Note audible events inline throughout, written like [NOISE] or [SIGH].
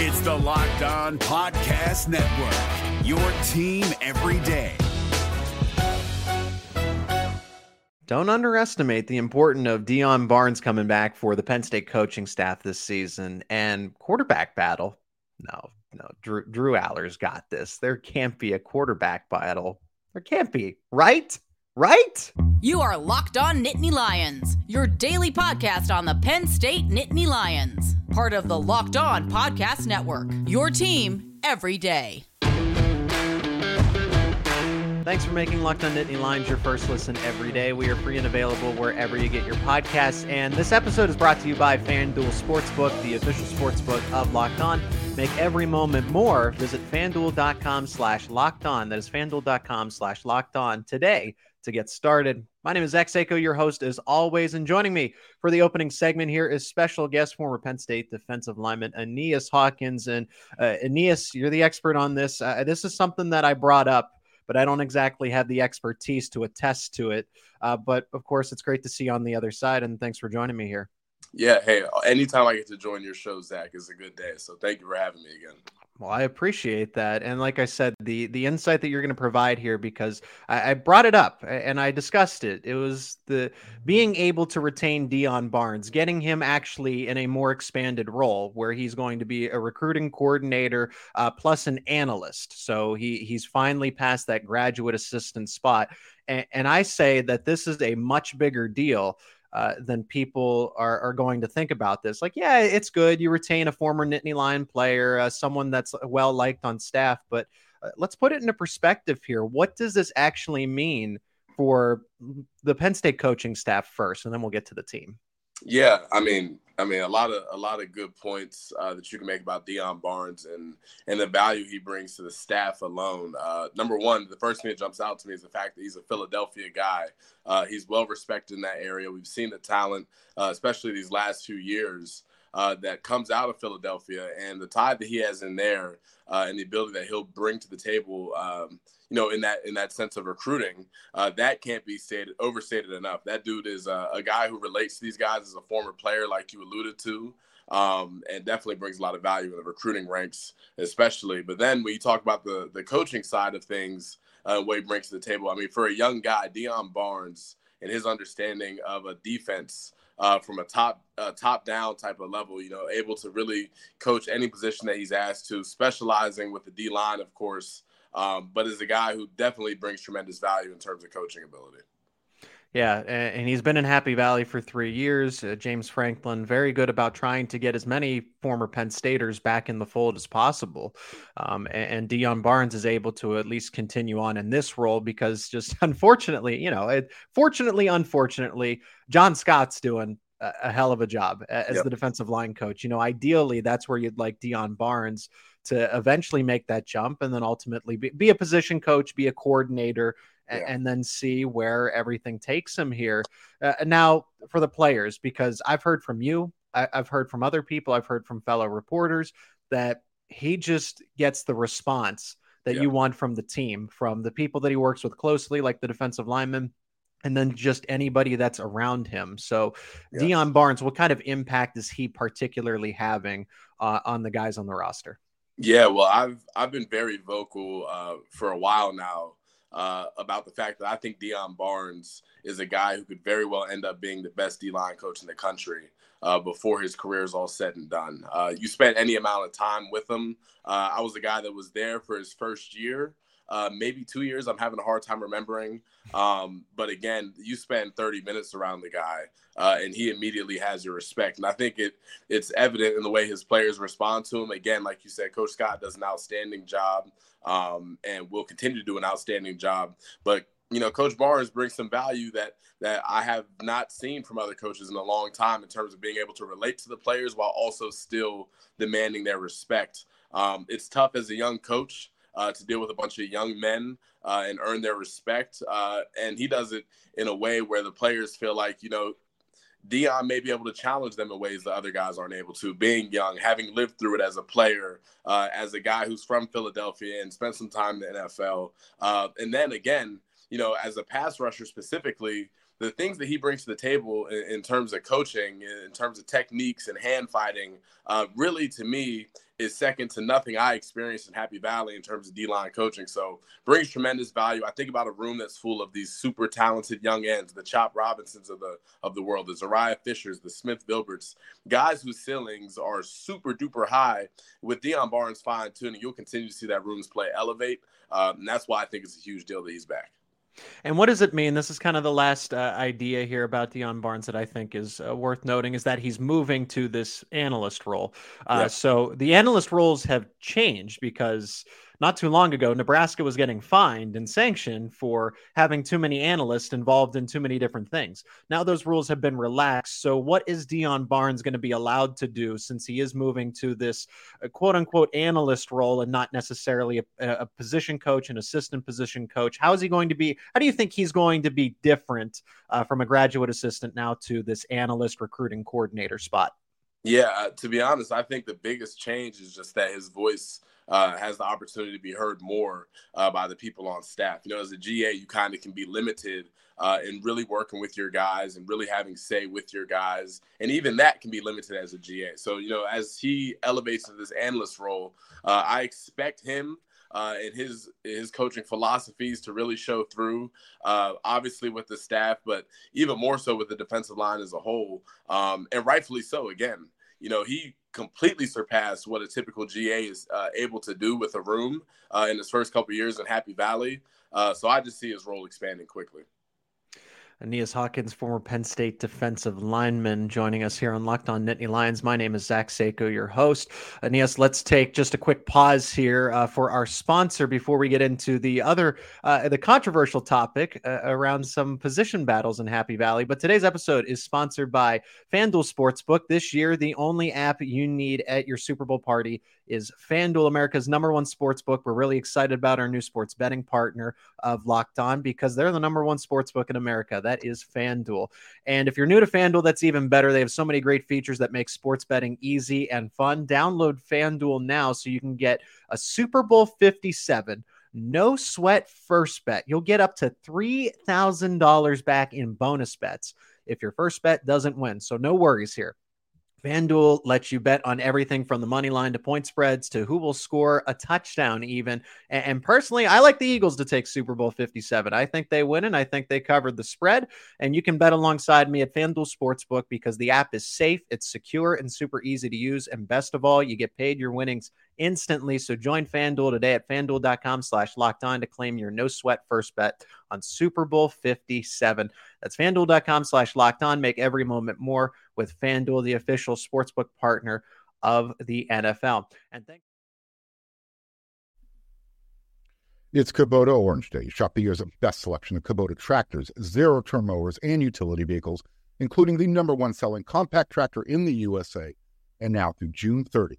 It's the Locked On Podcast Network, your team every day. Don't underestimate the importance of Deion Barnes coming back for the Penn State coaching staff this season and quarterback battle. No, no, Drew, Drew Allar's got this. There can't be a quarterback battle. There can't be, right? Right? You are Locked On Nittany Lions, your daily podcast on the Penn State Nittany Lions, part of the Locked On Podcast Network. Your team every day. Thanks for making Locked On Nittany Lions your first listen every day. We are free and available wherever you get your podcasts. And this episode is brought to you by FanDuel Sportsbook, the official sportsbook of Locked On. Make every moment more. Visit fanduel.com slash locked on. That is fanduel.com slash locked on today to get started. My name is Zach Seyko, your host as always, and joining me for the opening segment here is special guest former Penn State defensive lineman Aeneas Hawkins. And uh, Aeneas, you're the expert on this. Uh, this is something that I brought up but I don't exactly have the expertise to attest to it. Uh, but of course, it's great to see you on the other side, and thanks for joining me here. Yeah, hey, anytime I get to join your show, Zach, is a good day. So thank you for having me again. Well, I appreciate that, and like I said, the the insight that you're going to provide here, because I, I, brought it up and I discussed it. It was the being able to retain Deion Barnes, getting him actually in a more expanded role, where he's going to be a recruiting coordinator uh, plus an analyst. So he he's finally past that graduate assistant spot, and, and I say that this is a much bigger deal uh, then people are, are going to think about this. Like, yeah, it's good. You retain a former Nittany Lion player, uh, someone that's well liked on staff, but uh, let's put it into perspective here. What does this actually mean for the Penn State coaching staff first, and then we'll get to the team? Yeah, I mean, I mean, a lot of a lot of good points uh, that you can make about Deion Barnes and and the value he brings to the staff alone. Uh, number one, the first thing that jumps out to me is the fact that he's a Philadelphia guy. Uh, he's well respected in that area. We've seen the talent, uh, especially these last few years, uh, that comes out of Philadelphia, and the tide that he has in there, uh, and the ability that he'll bring to the table. Um, you know, in that in that sense of recruiting, uh, that can't be stated overstated enough. That dude is a, a, guy who relates to these guys as a former player, like you alluded to, um, and definitely brings a lot of value in the recruiting ranks, especially. But then when you talk about the the coaching side of things, uh, what he brings to the table, I mean, for a young guy, Deion Barnes, and his understanding of a defense. Uh, from a top uh, top down type of level, you know, able to really coach any position that he's asked to, specializing with the D line, of course, um, but is a guy who definitely brings tremendous value in terms of coaching ability. Yeah, and he's been in Happy Valley for three years. Uh, James Franklin, very good about trying to get as many former Penn Staters back in the fold as possible. Um, and, and Deion Barnes is able to at least continue on in this role because, just [LAUGHS] unfortunately, you know, it, fortunately, unfortunately, John Scott's doing a, a hell of a job as yep. the defensive line coach. You know, ideally, that's where you'd like Deion Barnes to eventually make that jump and then ultimately be, be a position coach, be a coordinator, yeah. and, then see where everything takes him here. Uh, now, for the players, because I've heard from you, I, I've heard from other people, I've heard from fellow reporters that he just gets the response that yeah. you want from the team, from the people that he works with closely, like the defensive linemen, and then just anybody that's around him. So, yeah. Deion Barnes, what kind of impact is he particularly having uh, on the guys on the roster? Yeah, well, I've I've been very vocal uh, for a while now uh, about the fact that I think Deion Barnes is a guy who could very well end up being the best D line coach in the country uh, before his career is all said and done. Uh, you spent any amount of time with him. Uh, I was the guy that was there for his first year uh, maybe two years. I'm having a hard time remembering. Um, but again, you spend 30 minutes around the guy, uh, and he immediately has your respect. And I think it it's evident in the way his players respond to him. Again, like you said, Coach Scott does an outstanding job, um, and will continue to do an outstanding job. But you know, Coach Barnes brings some value that that I have not seen from other coaches in a long time in terms of being able to relate to the players while also still demanding their respect. Um, it's tough as a young coach uh, to deal with a bunch of young men uh, and earn their respect. Uh, and he does it in a way where the players feel like, you know, Deion may be able to challenge them in ways that other guys aren't able to. Being young, having lived through it as a player, uh, as a guy who's from Philadelphia and spent some time in the NFL, uh, and then again, you know, as a pass rusher specifically, the things that he brings to the table in, in terms of coaching, in terms of techniques and hand fighting, uh, really to me is second to nothing I experienced in Happy Valley in terms of D line coaching. So brings tremendous value. I think about a room that's full of these super talented young ends, the Chop Robinsons of the of the world, the Zuriah Fishers, the Smith Vilberts, guys whose ceilings are super duper high. With Deion Barnes fine tuning, you'll continue to see that room's play elevate, um, and that's why I think it's a huge deal that he's back. And what does it mean? This is kind of the last uh, idea here about Deion Barnes that I think is uh, worth noting is that he's moving to this analyst role. Uh, yep. So the analyst roles have changed because not too long ago, Nebraska was getting fined and sanctioned for having too many analysts involved in too many different things. Now those rules have been relaxed. So, what is Deion Barnes going to be allowed to do since he is moving to this uh, quote unquote analyst role and not necessarily a, a position coach, an assistant position coach? How is he going to be? How do you think he's going to be different uh, from a graduate assistant now to this analyst recruiting coordinator spot? Yeah, to be honest, I think the biggest change is just that his voice uh, has the opportunity to be heard more uh, by the people on staff. You know, as a GA, you kind of can be limited uh, in really working with your guys and really having say with your guys, and even that can be limited as a GA. So, you know, as he elevates to this analyst role, uh, I expect him uh, and his his coaching philosophies to really show through. Uh, obviously with the staff, but even more so with the defensive line as a whole, um, and rightfully so. Again, you know he completely surpassed what a typical GA is uh, able to do with a room uh, in his first couple years in Happy Valley. Uh, so I just see his role expanding quickly. Aeneas Hawkins, former Penn State defensive lineman, joining us here on Locked On Nittany Lions. My name is Zach Seyko, your host. Aeneas, let's take just a quick pause here uh, for our sponsor before we get into the other, uh, the controversial topic uh, around some position battles in Happy Valley. But today's episode is sponsored by FanDuel Sportsbook. This year, the only app you need at your Super Bowl party is FanDuel, America's number one sportsbook. We're really excited about our new sports betting partner of Locked On because they're the number one sportsbook in America. That is FanDuel. And if you're new to FanDuel, that's even better. They have so many great features that make sports betting easy and fun. Download FanDuel now so you can get a Super Bowl 57 no sweat first bet. You'll get up to $3,000 back in bonus bets if your first bet doesn't win. So no worries here. FanDuel lets you bet on everything from the money line to point spreads to who will score a touchdown, even. And, personally, I like the Eagles to take Super Bowl 57. I think they win, and I think they covered the spread. And you can bet alongside me at FanDuel Sportsbook because the app is safe, it's secure, and super easy to use. And best of all, you get paid your winnings instantly. So join FanDuel today at fanduel.com slash locked on to claim your no sweat first bet on Super Bowl 57. That's fanduel.com slash locked on. Make every moment more with FanDuel, the official sportsbook partner of the NFL. And thank It's Kubota Orange Day. Shop the year's best selection of Kubota tractors, zero turn mowers, and utility vehicles, including the number one selling compact tractor in the USA. And now through June 30,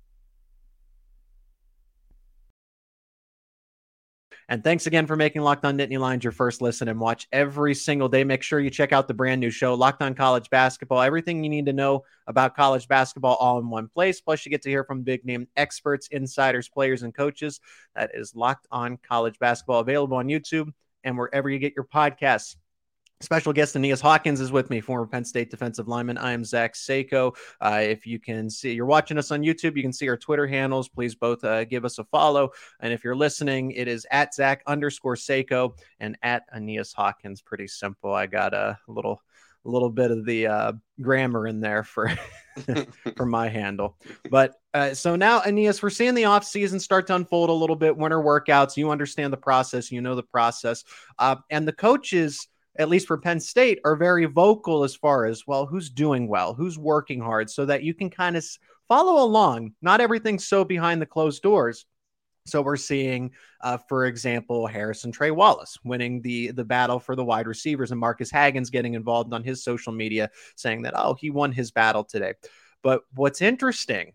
And thanks again for making Locked On Nittany Lions your first listen and watch every single day. Make sure you check out the brand new show, Locked On College Basketball. Everything you need to know about college basketball all in one place. Plus, you get to hear from big name experts, insiders, players, and coaches. That is Locked On College Basketball, available on YouTube and wherever you get your podcasts. Special guest Aeneas Hawkins is with me, former Penn State defensive lineman. I am Zach Seyko. Uh, if you can see, you're watching us on YouTube, you can see our Twitter handles. Please both uh, give us a follow. And if you're listening, it is at Zach underscore Seyko and at Aeneas Hawkins. Pretty simple. I got a little a little bit of the uh, grammar in there for [LAUGHS] for my handle. But uh, so now, Aeneas, we're seeing the off season start to unfold a little bit. Winter workouts, you understand the process, you know the process, uh, and the coaches at least for Penn State, are very vocal as far as, well, who's doing well, who's working hard, so that you can kind of follow along. Not everything's so behind the closed doors. So we're seeing, uh, for example, Harrison Trey Wallace winning the the battle for the wide receivers, and Marcus Hagans getting involved on his social media saying that oh he won his battle today. But what's interesting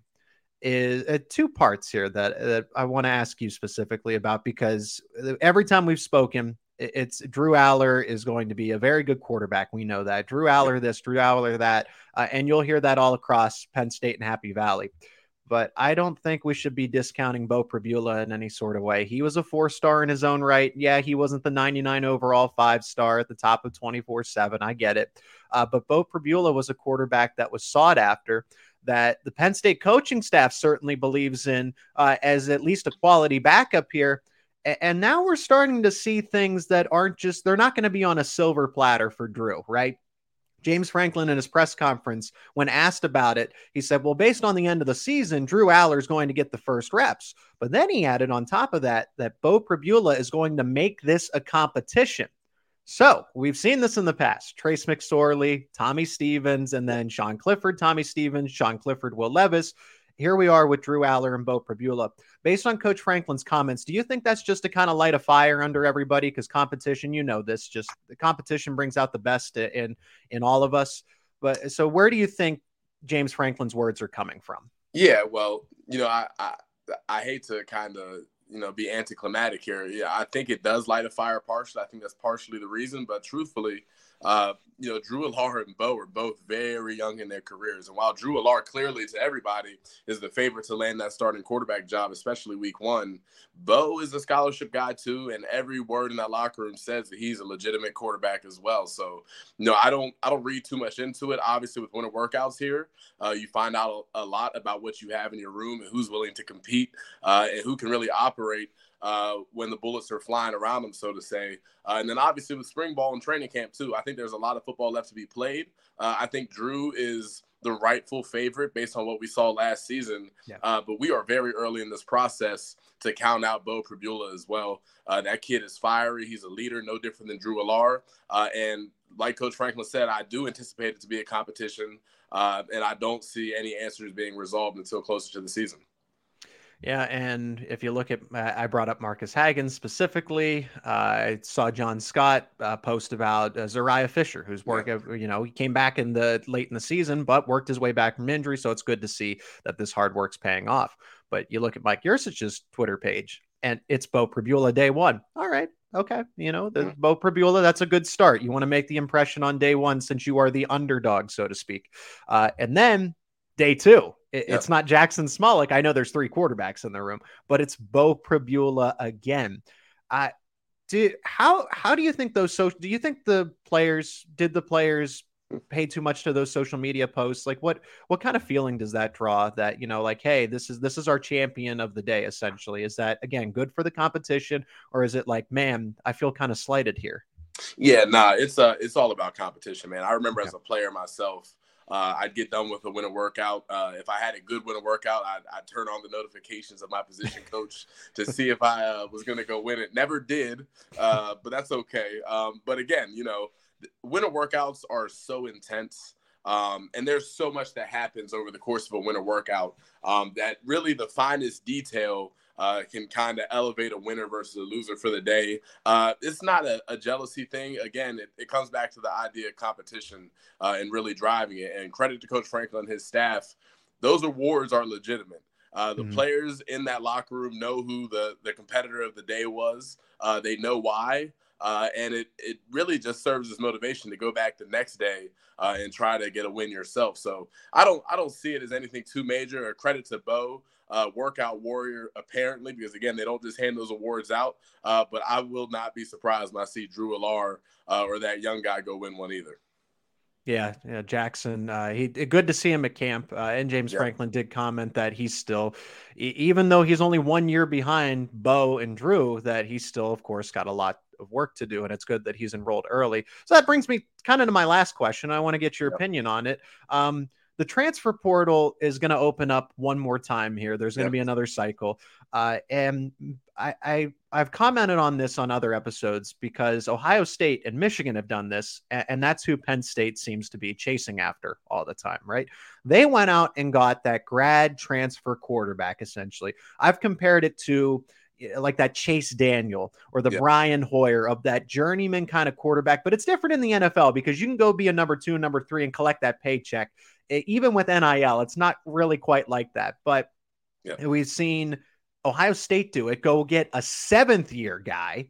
is uh, two parts here that that I want to ask you specifically about because every time we've spoken, It's Drew Allar is going to be a very good quarterback. We know that. Drew Allar this, Drew Allar that, uh, and you'll hear that all across Penn State and Happy Valley. But I don't think we should be discounting Beau Pribula in any sort of way. He was a four star in his own right. Yeah, he wasn't the 99 overall five star at the top of 24 7. I get it. Uh, but Beau Pribula was a quarterback that was sought after that the Penn State coaching staff certainly believes in uh, as at least a quality backup here. And now we're starting to see things that aren't just, they're not going to be on a silver platter for Drew, right? James Franklin in his press conference, when asked about it, he said, Well, based on the end of the season, Drew Allar is going to get the first reps. But then he added on top of that that Beau Pribula is going to make this a competition. So we've seen this in the past. Trace McSorley, Tommy Stevens, and then Sean Clifford, Tommy Stevens, Sean Clifford, Will Levis. Here we are with Drew Allar and Beau Pribula. Based on Coach Franklin's comments, do you think that's just to kind of light a fire under everybody? Because competition, you know, this just the competition brings out the best in in all of us. But so, where do you think James Franklin's words are coming from? Yeah, well, you know, I I, I hate to kind of you know be anticlimactic here. Yeah, I think it does light a fire partially. I think that's partially the reason, but truthfully, uh, you know, Drew Allar and Beau are both very young in their careers. And while Drew Allar clearly to everybody is the favorite to land that starting quarterback job, especially week one, Beau is a scholarship guy too. And every word in that locker room says that he's a legitimate quarterback as well. So, no, I don't I don't read too much into it. Obviously, with winter workouts here, uh, you find out a, a, lot about what you have in your room and who's willing to compete uh, and who can really operate uh, when the bullets are flying around them, so to say. Uh, and then obviously with spring ball and training camp too, I think there's a lot of football left to be played. Uh, I think Drew is the rightful favorite based on what we saw last season. Yeah. Uh, but we are very early in this process to count out Beau Pribula as well. Uh, that kid is fiery. He's a leader, no different than Drew Allar. Uh, and like Coach Franklin said, I do anticipate it to be a competition. and I don't see any answers being resolved until closer to the season. Yeah, and if you look at, I brought up Marcus Hagans specifically. Uh, I saw John Scott uh, post about uh, Zuriah Fisher, who's work. Yeah. You know, he came back in the late in the season, but worked his way back from injury. So it's good to see that this hard work's paying off. But you look at Mike Yurcich's Twitter page, and it's Beau Pribula day one. All right, okay, you know, the mm-hmm. Beau Pribula, that's a good start. You want to make the impression on day one since you are the underdog, so to speak. Uh, and then day two. It. It's not Jackson Smolik. I know there's three quarterbacks in the room, but it's Beau Pribula again. I do how how do you think those social? do you think the players did the players pay too much to those social media posts like what what kind of feeling does that draw that you know like hey this is this is our champion of the day essentially is that again good for the competition or is it like man i feel kind of slighted here yeah nah it's uh it's all about competition man i remember yeah. as a player myself uh, I'd get done with a winter workout. Uh, if I had a good winter workout, I'd, I'd, turn on the notifications of my position [LAUGHS] coach to see if I uh, was going to go win it. Never did, uh, but that's okay. Um, but again, you know, winter workouts are so intense. Um, and there's so much that happens over the course of a winter workout um, that really the finest detail uh, can kind of elevate a winner versus a loser for the day. Uh, it's not a, a, jealousy thing. Again, it, it, comes back to the idea of competition uh, and really driving it. And credit to Coach Franklin and his staff. Those awards are legitimate. Uh, the mm-hmm. players in that locker room know who the, the competitor of the day was. Uh, they know why. Uh, and it, it really just serves as motivation to go back the next day uh, and try to get a win yourself. So I don't I don't see it as anything too major. Or credit to Beau, uh, workout warrior apparently, because again they don't just hand those awards out. Uh, but I will not be surprised when I see Drew Allar uh, or that young guy go win one either. Yeah, yeah, Jackson. Uh, he good to see him at camp. Uh, and James yeah. Franklin did comment that he's still, even though he's only one year behind Beau and Drew, that he's still, of course, got a lot of work to do. And it's good that he's enrolled early. So that brings me kind of to my last question. I want to get your opinion on it. Um, the transfer portal is going to open up one more time here. There's going to be another cycle, uh, and I, I I've commented on this on other episodes because Ohio State and Michigan have done this, and, and that's who Penn State seems to be chasing after all the time, right? They went out and got that grad transfer quarterback. Essentially, I've compared it to like that Chase Daniel or the yeah. Brian Hoyer of that journeyman kind of quarterback. But it's different in the NFL because you can go be a number two, number three, and collect that paycheck even with NIL, it's not really quite like that. But yeah. we've seen Ohio State do it. Go get a seventh year guy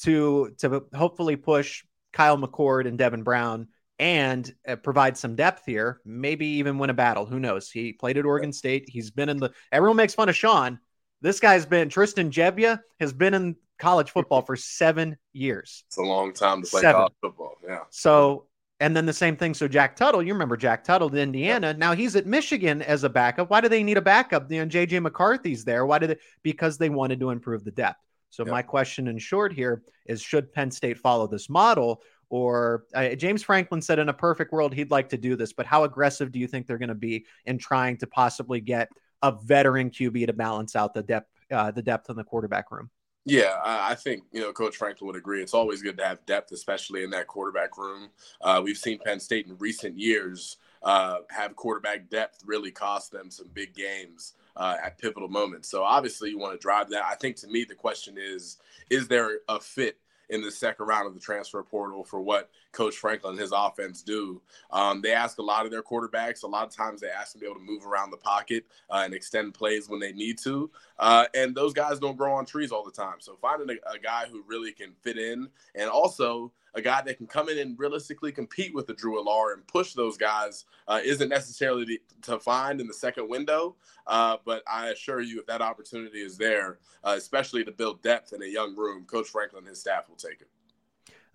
to to hopefully push Kyle McCord and Devin Brown and uh, provide some depth here, maybe even win a battle. Who knows? He played at Oregon State. He's been in the. Everyone makes fun of Sean. This guy's been Tristan Gebbia has been in college football for seven years. It's a long time to play Seven. college football. Yeah. So, and then the same thing. So Jack Tuttle, you remember Jack Tuttle to Indiana. Now he's at Michigan as a backup. Why do they need a backup? You know, JJ McCarthy's there. Why did it? Because they wanted to improve the depth. So Yeah. my question in short here is: Should Penn State follow this model? Or uh, James Franklin said, in a perfect world, he'd like to do this, but how aggressive do you think they're going to be in trying to possibly get a veteran QB to balance out the depth, uh, the depth in the quarterback room? Yeah, I think you know Coach Franklin would agree. It's always good to have depth, especially in that quarterback room. Uh, we've seen Penn State in recent years uh, have quarterback depth really cost them some big games uh, at pivotal moments. So obviously, you want to drive that. I think to me, the question is: Is there a fit in the second round of the transfer portal for what Coach Franklin and his offense do? Um, they ask a lot of their quarterbacks. A lot of times, they ask them to be able to move around the pocket uh, and extend plays when they need to. Uh, and those guys don't grow on trees all the time. So finding a, a guy who really can fit in and also a guy that can come in and realistically compete with the Drew Allar and push those guys uh, isn't necessarily to, to find in the second window. Uh, but I assure you, if that opportunity is there, uh, especially to build depth in a young room, Coach Franklin and his staff will take it.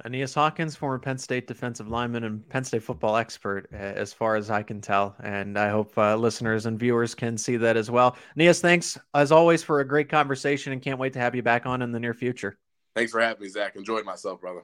Aeneas Hawkins, former Penn State defensive lineman and Penn State football expert, as far as I can tell. And I hope uh, listeners and viewers can see that as well. Aeneas, thanks as always for a great conversation and can't wait to have you back on in the near future. Thanks for having me, Zach. Enjoyed myself, brother.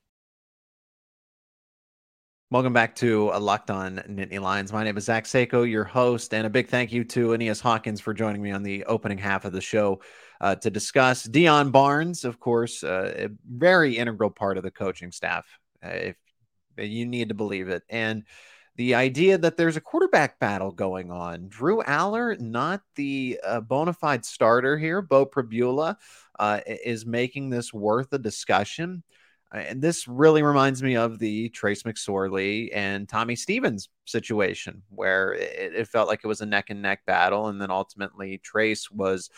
Welcome back to a Locked On Nittany Lions. My name is Zach Seyko, your host, and a big thank you to Aeneas Hawkins for joining me on the opening half of the show uh, to discuss Deion Barnes, of course, uh, a very integral part of the coaching staff. Uh, if you need to believe it, and the idea that there's a quarterback battle going on. Drew Allar, not the uh, bona fide starter here. Beau Pribula uh, is making this worth a discussion. Uh, And this really reminds me of the Trace McSorley and Tommy Stevens situation, where it, it felt like it was a neck and neck battle, and then ultimately Trace was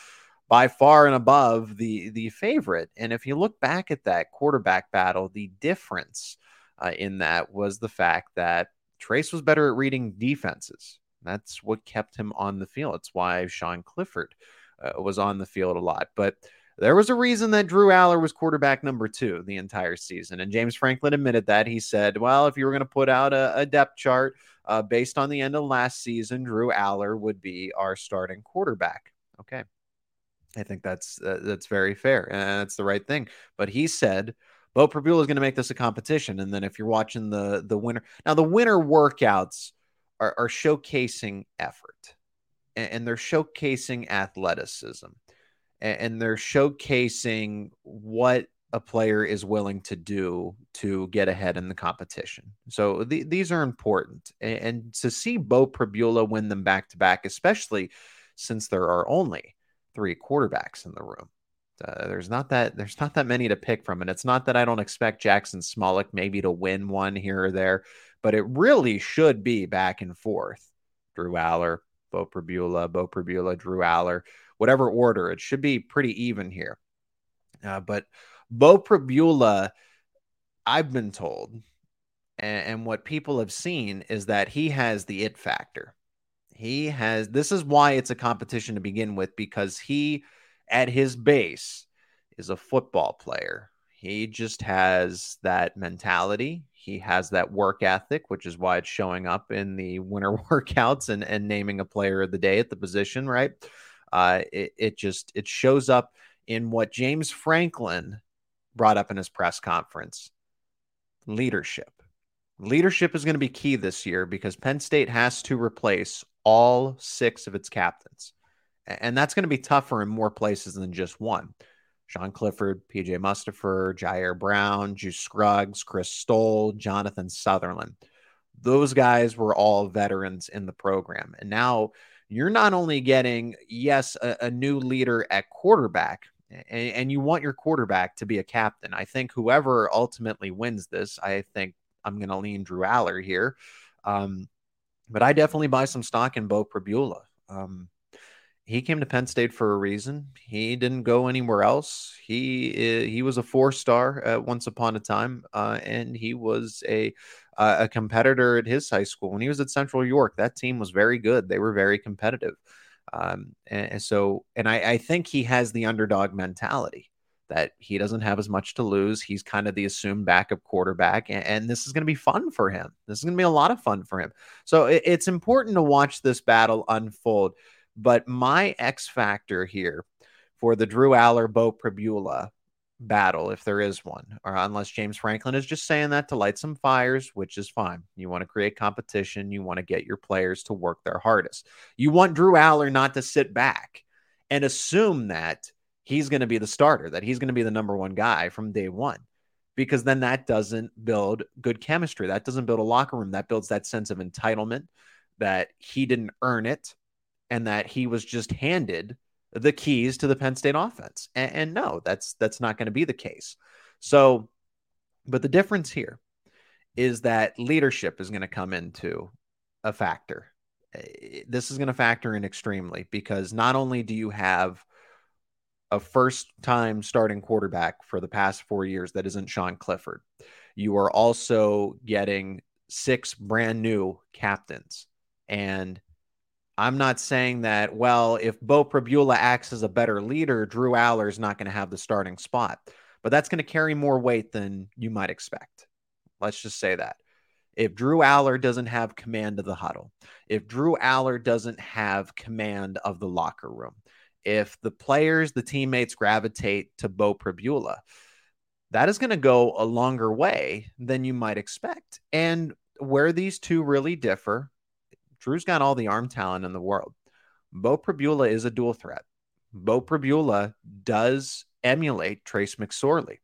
by far and above the the favorite. And if you look back at that quarterback battle, the difference uh, in that was the fact that Trace was better at reading defenses. That's what kept him on the field. It's why Sean Clifford uh, was on the field a lot, but. There was a reason that Drew Allar was quarterback number two the entire season. And James Franklin admitted that. He said, well, if you were going to put out a, a depth chart uh, based on the end of last season, Drew Allar would be our starting quarterback. Okay. I think that's uh, that's very fair and that's the right thing. But he said Beau Pribula is going to make this a competition. And then if you're watching the the winter now, the winter workouts are, are showcasing effort and, and they're showcasing athleticism and, they're showcasing what a player is willing to do to get ahead in the competition. So the, these are important. And, and to see Beau Pribula win them back to back, especially since there are only three quarterbacks in the room. Uh, there's not that there's not that many to pick from, and it's not that I don't expect Jackson Smolik maybe to win one here or there, but it really should be back and forth. Drew Allar, Beau Pribula, Beau Pribula, Drew Allar, whatever order. It should be pretty even here. Uh, but Beau Pribula, I've been told, and, and what people have seen is that he has the it factor. He has, this is why it's a competition to begin with, because he, at his base, is a football player. He just has that mentality. He has that work ethic, which is why it's showing up in the winter [LAUGHS] workouts and, and naming a player of the day at the position, right? Uh, it, it just it shows up in what James Franklin brought up in his press conference leadership. Leadership is going to be key this year because Penn State has to replace all six of its captains. And that's going to be tougher in more places than just one. Sean Clifford, PJ Mustipher, Ji'Ayir Brown, Juice Scruggs, Chris Stoll, Jonathan Sutherland. Those guys were all veterans in the program. And now you're not only getting, yes, a, a new leader at quarterback, and, and, you want your quarterback to be a captain. I think whoever ultimately wins this, I think I'm going to lean Drew Allar here. Um, but I definitely buy some stock in Beau Pribula. Um, he came to Penn State for a reason. He didn't go anywhere else. He eh, he was a four star uh, once upon a time, uh, and he was a uh, a competitor at his high school when he was at Central York. That team was very good. They were very competitive, um, and, so and I, I think he has the underdog mentality that he doesn't have as much to lose. He's kind of the assumed backup quarterback, and, and this is going to be fun for him. This is going to be a lot of fun for him. So it, it's important to watch this battle unfold. But my X factor here for the Drew Allar Beau Pribula battle, if there is one, or unless James Franklin is just saying that to light some fires, which is fine. You want to create competition, you want to get your players to work their hardest. You want Drew Allar not to sit back and assume that he's going to be the starter, that he's going to be the number one guy from day one. Because then that doesn't build good chemistry. That doesn't build a locker room. That builds that sense of entitlement that he didn't earn it and that he was just handed the keys to the Penn State offense. And, and no, that's that's not going to be the case. So, but the difference here is that leadership is going to come into a factor. This is going to factor in extremely because not only do you have a first time starting quarterback for the past four years that isn't Sean Clifford, you are also getting six brand new captains. And I'm not saying that, well, if Beau Pribula acts as a better leader, Drew Allar is not going to have the starting spot. But that's going to carry more weight than you might expect. Let's just say that. If Drew Allar doesn't have command of the huddle, if Drew Allar doesn't have command of the locker room, if the players, the teammates gravitate to Beau Pribula, that is going to go a longer way than you might expect. And where these two really differ Drew's got all the arm talent in the world. Beau Pribula is a dual threat. Beau Pribula does emulate Trace McSorley.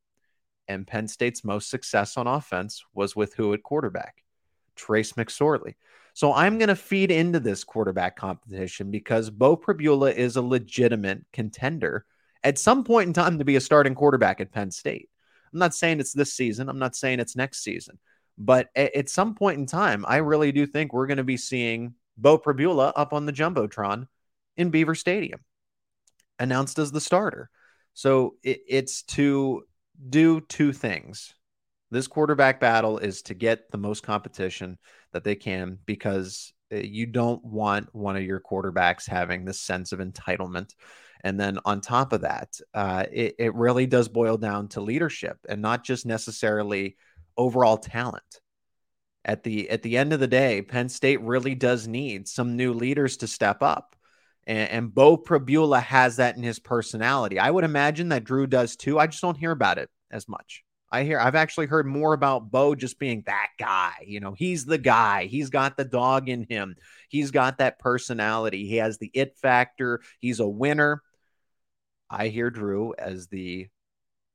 And Penn State's most success on offense was with who at quarterback? Trace McSorley. So I'm going to feed into this quarterback competition because Beau Pribula is a legitimate contender at some point in time to be a starting quarterback at Penn State. I'm not saying it's this season. I'm not saying it's next season. But at, at some point in time, I really do think we're going to be seeing Beau Pribula up on the Jumbotron in Beaver Stadium, announced as the starter. So it, it's to do two things. This quarterback battle is to get the most competition that they can because uh, you don't want one of your quarterbacks having this sense of entitlement. And then on top of that, uh, it, it really does boil down to leadership and not just necessarily overall talent. At the at the end of the day, Penn State really does need some new leaders to step up. And, and Beau Pribula has that in his personality. I would imagine that Drew does too. I just don't hear about it as much. I hear I've actually heard more about Beau just being that guy. You know, he's the guy. He's got the dog in him. He's got that personality. He has the it factor. He's a winner. I hear Drew as the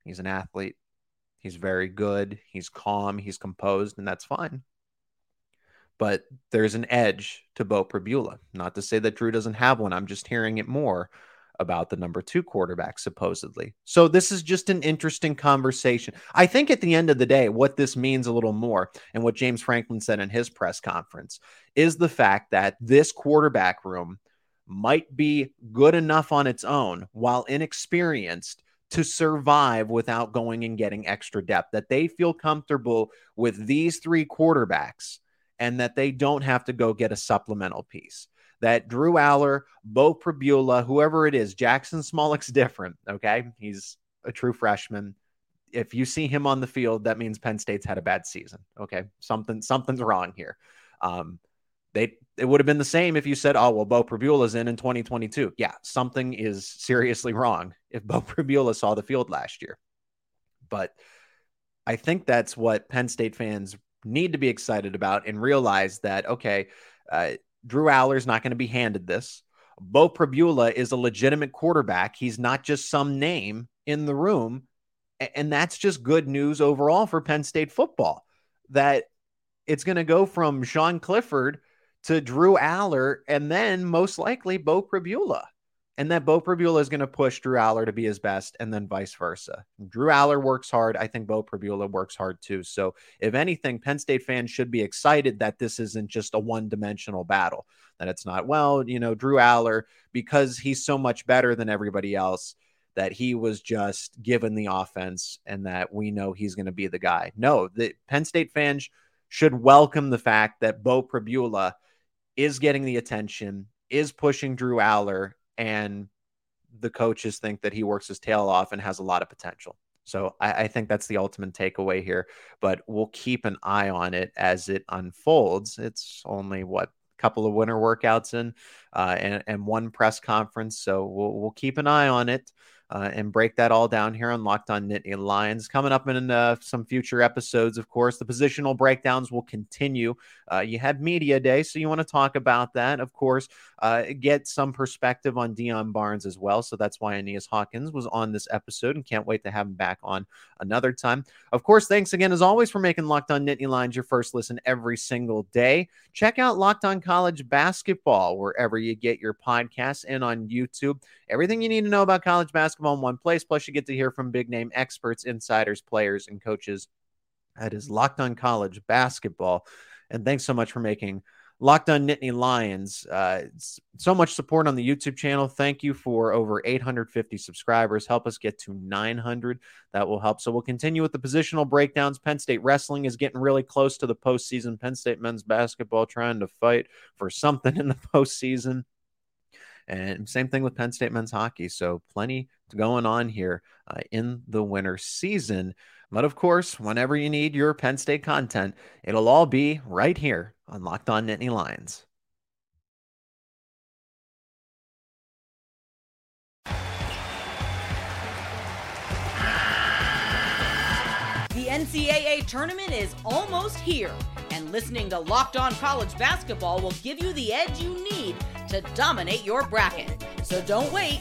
he's an athlete. He's very good. He's calm. He's composed, and that's fine. But there's an edge to Beau Pribula. Not to say that Drew doesn't have one. I'm just hearing it more about the number two quarterback, supposedly. So this is just an interesting conversation. I think at the end of the day, what this means a little more, and what James Franklin said in his press conference, is the fact that this quarterback room might be good enough on its own while inexperienced to survive without going and getting extra depth, that they feel comfortable with these three quarterbacks and that they don't have to go get a supplemental piece. That Drew Allar, Beau Pribula, whoever it is, Jackson Smolik's [LAUGHS] different. Okay. He's a true freshman. If you see him on the field, that means Penn State's had a bad season. Okay. Something, something's wrong here. Um, they it would have been the same if you said, "Oh well, Beau Pribula's in in 2022." Yeah, something is seriously wrong if Beau [LAUGHS] Pribula saw the field last year. But I think that's what Penn State fans need to be excited about and realize that okay, uh, Drew Allar's not going to be handed this. Beau Pribula is a legitimate quarterback. He's not just some name in the room. And that's just good news overall for Penn State football that it's going to go from Sean Clifford to Drew Allar and then most likely Beau Pribula and that Beau Pribula is going to push Drew Allar to be his best, and then vice versa. Drew Allar works hard. I think Beau Pribula works hard too. So, if anything, Penn State fans should be excited that this isn't just a one dimensional battle, that it's not, well, you know, Drew Allar, because he's so much better than everybody else, that he was just given the offense and that we know he's going to be the guy. No, the Penn State fans should welcome the fact that Beau Pribula is getting the attention, is pushing Drew Allar, and the coaches think that he works his tail off and has a lot of potential. So I, I, think that's the ultimate takeaway here. But we'll keep an eye on it as it unfolds. It's only what a couple of winter workouts in, uh, and and one press conference. So we'll we'll keep an eye on it uh, and break that all down here on Locked On Nittany Lions. Coming up in uh, some future episodes, of course, the positional breakdowns will continue. Uh, you had Media Day, so you want to talk about that, of course, uh, get some perspective on Deion Barnes as well. So that's why Aeneas Hawkins was on this episode and can't wait to have him back on another time. Of course, thanks again, as always, for making Locked On Nittany Lions your first listen every single day. Check out Locked On College Basketball wherever you get your podcasts and on YouTube. Everything you need to know about college basketball in one place. Plus, you get to hear from big name experts, insiders, players, and coaches. That is Locked On College Basketball. And thanks so much for making Locked On Nittany Lions. Uh, so much support on the YouTube channel. Thank you for over 850 subscribers. Help us get to 900. That will help. So we'll continue with the positional breakdowns. Penn State wrestling is getting really close to the postseason. Penn State men's basketball trying to fight for something [LAUGHS] in the postseason. And same thing with Penn State men's hockey. So plenty going on here uh, in the winter season. But of course, whenever you need your Penn State content, it'll all be right here on Locked On Nittany Lions. The NCAA tournament is almost here, and listening to Locked On College Basketball will give you the edge you need to dominate your bracket. So don't wait.